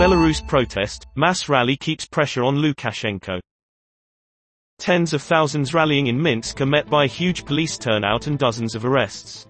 Belarus protest, mass rally keeps pressure on Lukashenko. Tens of thousands rallying in Minsk are met by a huge police turnout and dozens of arrests.